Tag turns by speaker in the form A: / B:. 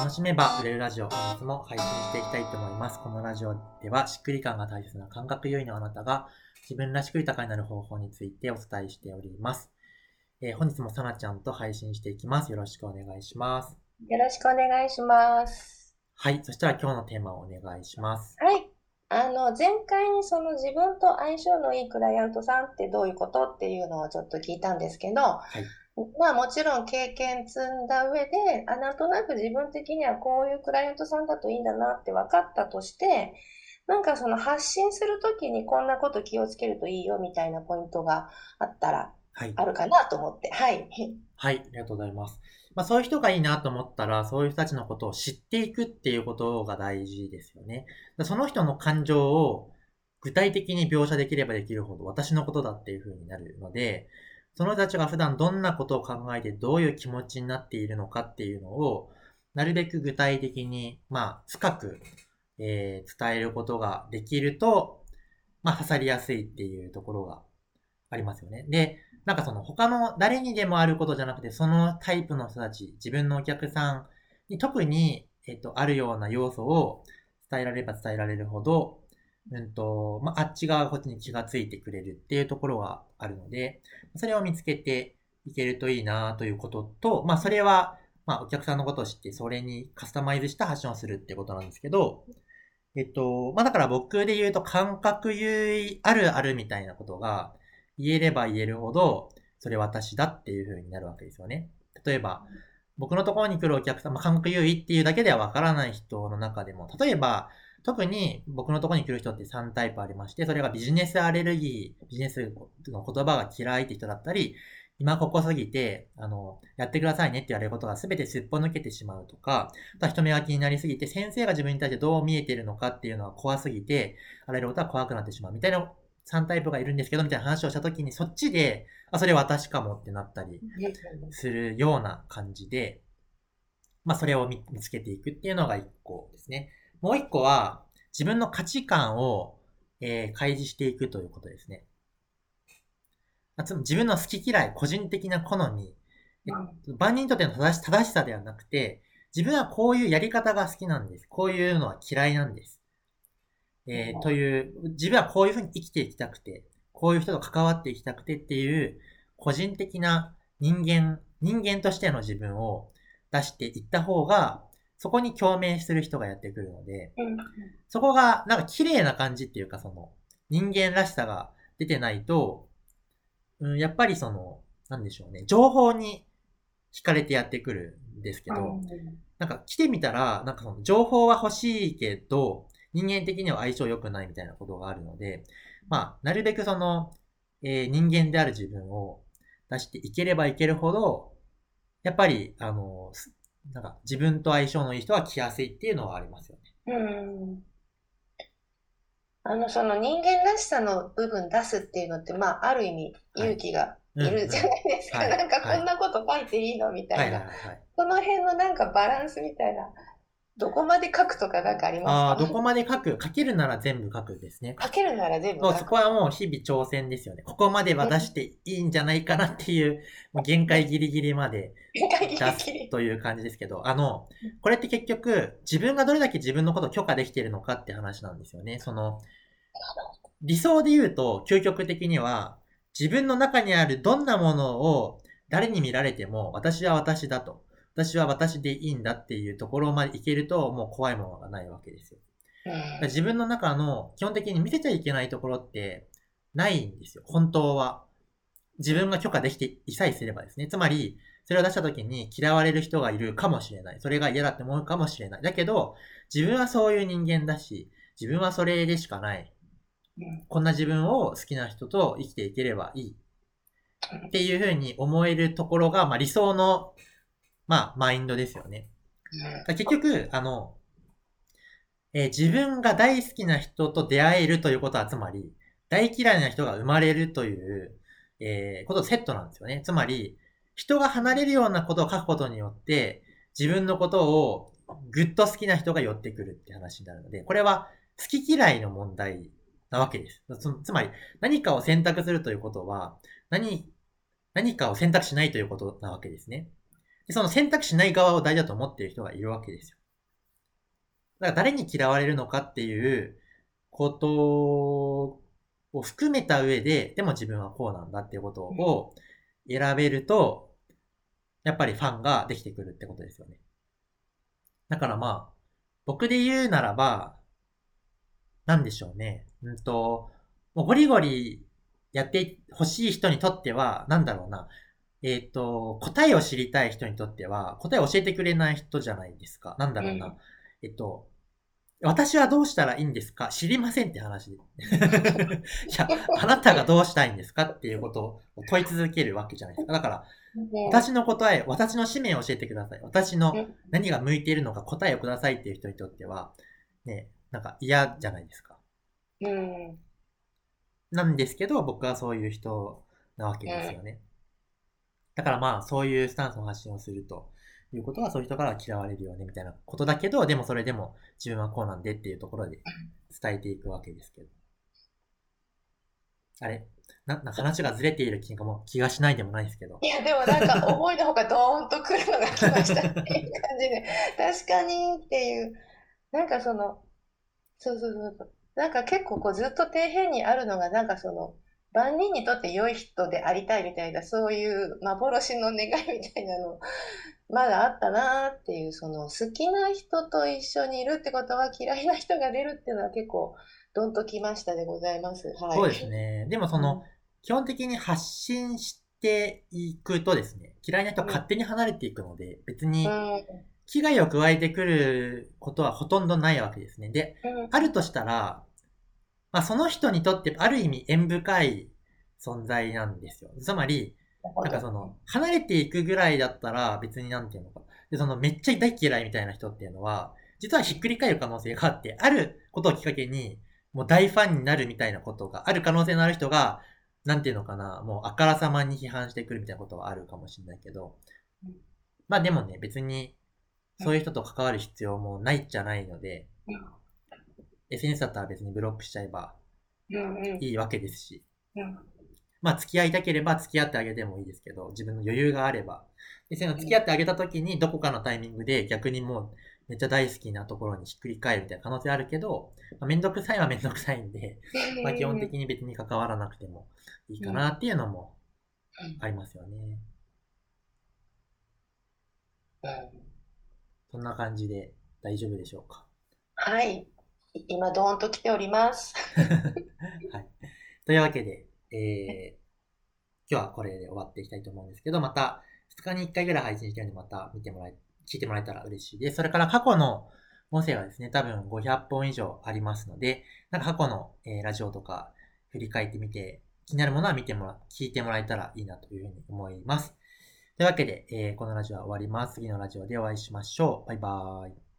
A: 楽しめば売れるラジオ、本日も配信していきたいと思います。このラジオでは、しっくり感が大切な感覚優位のあなたが、自分らしく豊かになる方法についてお伝えしております。えー、本日もさなちゃんと配信していきます。よろしくお願いします。
B: よろしくお願いします。
A: はい。そしたら今日のテーマをお願いします。
B: はい。あの、前回にその自分と相性のいいクライアントさんってどういうことっていうのをちょっと聞いたんですけど、はい、まあもちろん経験積んだ上で、あ、なんとなく自分的にはこういうクライアントさんだといいんだなって分かったとして、なんかその発信するときにこんなこと気をつけるといいよみたいなポイントがあったら、あるかなと思って、はい。
A: はい、ありがとうございます。まあそういう人がいいなと思ったら、そういう人たちのことを知っていくっていうことが大事ですよね。その人の感情を具体的に描写できればできるほど私のことだっていう風になるので、その人たちが普段どんなことを考えてどういう気持ちになっているのかっていうのを、なるべく具体的に、まあ、深く、えー、伝えることができると、まあ、刺さりやすいっていうところがありますよね。で、なんかその他の誰にでもあることじゃなくて、そのタイプの人たち、自分のお客さんに特に、えっと、あるような要素を伝えられれば伝えられるほど、うんと、まあ、あっち側こっちに気がついてくれるっていうところがあるので、それを見つけていけるといいなということと、まあ、それは、まあ、お客さんのことを知って、それにカスタマイズした発信をするってことなんですけど、えっと、まあ、だから僕で言うと感覚優位あるあるみたいなことが言えれば言えるほど、それ私だっていう風になるわけですよね。例えば、僕のところに来るお客さん、まあ、感覚優位っていうだけではわからない人の中でも、例えば、特に僕のところに来る人って3タイプありまして、それがビジネスアレルギー、ビジネスの言葉が嫌いって人だったり、今ここすぎて、あの、やってくださいねって言われることが全てすっぽ抜けてしまうとか、あと人目が気になりすぎて、先生が自分に対してどう見えてるのかっていうのは怖すぎて、あらゆることは怖くなってしまうみたいな3タイプがいるんですけど、みたいな話をしたときに、そっちで、あ、それ私かもってなったりするような感じで、まあ、それを見つけていくっていうのが1個ですね。もう一個は、自分の価値観を、えー、開示していくということですね。自分の好き嫌い、個人的な好み、万人にとっての正し正しさではなくて、自分はこういうやり方が好きなんです。こういうのは嫌いなんです。えー、という、自分はこういうふうに生きていきたくて、こういう人と関わっていきたくてっていう、個人的な人間、人間としての自分を出していった方が、そこに共鳴する人がやってくるので、うん、そこがなんか綺麗な感じっていうかその人間らしさが出てないと、うん、やっぱりその、なんでしょうね、情報に惹かれてやってくるんですけど、うん、なんか来てみたら、なんかその情報は欲しいけど、人間的には相性良くないみたいなことがあるので、まあ、なるべくその、えー、人間である自分を出していければいけるほど、やっぱり、あの、なんか自分と相性のいい人は来やすいっていうのはありますよね。うん。
B: あの、その人間らしさの部分出すっていうのって、まあ、ある意味勇気がいるじゃないですか。はいうんうん、なんかこんなこと書いていいのみたいな。この辺のなんかバランスみたいなどこまで書くとかなんかありますか？あ
A: あ、どこまで書く？書けるなら全部書くですね。
B: 書けるなら全部
A: 書く。そこはもう日々挑戦ですよね。ここまでは出していいんじゃないかなっていう、もう限界ギリギリまで出すという感じですけど、あの、これって結局、自分がどれだけ自分のことを許可できているのかって話なんですよね。その、理想で言うと、究極的には、自分の中にあるどんなものを誰に見られても、私は私だと。私は私でいいんだっていうところまでいけると、もう怖いものがないわけですよ。自分の中の基本的に見せちゃいけないところってないんですよ。本当は。自分が許可できていさえすればですね。つまり、それを出した時に嫌われる人がいるかもしれない。それが嫌だって思うかもしれない。だけど、自分はそういう人間だし、自分はそれでしかない。こんな自分を好きな人と生きていければいい。っていうふうに思えるところが、まあ理想のまあ、マインドですよね。結局、あの、えー、自分が大好きな人と出会えるということは、つまり、大嫌いな人が生まれるという、えー、ことセットなんですよね。つまり、人が離れるようなことを書くことによって、自分のことをぐっと好きな人が寄ってくるって話になるので、これは好き嫌いの問題なわけです。つまり、何かを選択するということは、何、何かを選択しないということなわけですね。その選択しない側を大事だと思っている人がいるわけですよ。だから誰に嫌われるのかっていうことを含めた上で、でも自分はこうなんだっていうことを選べると、やっぱりファンができてくるってことですよね。だからまあ、僕で言うならば、なんでしょうね。うんと、ゴリゴリやってほしい人にとっては、なんだろうな。えっ、ー、と、答えを知りたい人にとっては、答えを教えてくれない人じゃないですか。なんだろうな。うん、えっと、私はどうしたらいいんですか？知りませんって話で。いや、あなたがどうしたいんですかっていうことを問い続けるわけじゃないですか。だから、私の答え、私の使命を教えてください。私の何が向いているのか答えをくださいっていう人にとっては、ね、なんか嫌じゃないですか。
B: うん。
A: なんですけど、僕はそういう人なわけですよね。だからまあ、そういうスタンスの発信をするということは、そういう人から嫌われるよね、みたいなことだけど、でもそれでも自分はこうなんでっていうところで伝えていくわけですけど。あれ？な、な話がずれている気がも気がしないでもないですけど。
B: いや、でもなんか思いのほかドーンとくるのが来ましたっていう感じで、確かにっていう、なんかその、そうそうそうそう。なんか結構こうずっと底辺にあるのが、なんかその、万人にとって良い人でありたいみたいな、そういう幻の願いみたいなの、まだあったなっていう、その好きな人と一緒にいるってことは嫌いな人が出るっていうのは結構、どんときましたでございます。はい。
A: そうですね。でもその、うん、基本的に発信していくとですね、嫌いな人は勝手に離れていくので、別に、危害を加えてくることはほとんどないわけですね。で、あるとしたら、まあ、その人にとってある意味縁深い存在なんですよ。つまり、なんかその、離れていくぐらいだったら別になんていうのか。で、そのめっちゃ大嫌いみたいな人っていうのは、実はひっくり返る可能性があって、あることをきっかけに、もう大ファンになるみたいなことがある可能性のある人が、なんていうのかな、もうあからさまに批判してくるみたいなことはあるかもしれないけど、まあでもね、別に、そういう人と関わる必要もないじゃないので、SNS だったら別にブロックしちゃえばいいわけですし、まあ付き合いたければ付き合ってあげてもいいですけど、自分の余裕があれば、で、その付き合ってあげた時にどこかのタイミングで逆にもうめっちゃ大好きなところにひっくり返るみたいな可能性あるけど、まあ、めんどくさいはめんどくさいんで、まあ基本的に別に関わらなくてもいいかなっていうのもありますよね。そんな感じで大丈夫でしょうか？
B: はい。今、ドーンと来ております。
A: はい。というわけで、えー、今日はこれで終わっていきたいと思うんですけど、また、2日に1回ぐらい配信してるんで、また見てもらえ、聞いてもらえたら嬉しいです。それから過去の音声はですね、多分500本以上ありますので、なんか過去の、えー、ラジオとか振り返ってみて、気になるものは見てもら、聞いてもらえたらいいなというふうに思います。というわけで、えー、このラジオは終わります。次のラジオでお会いしましょう。バイバーイ。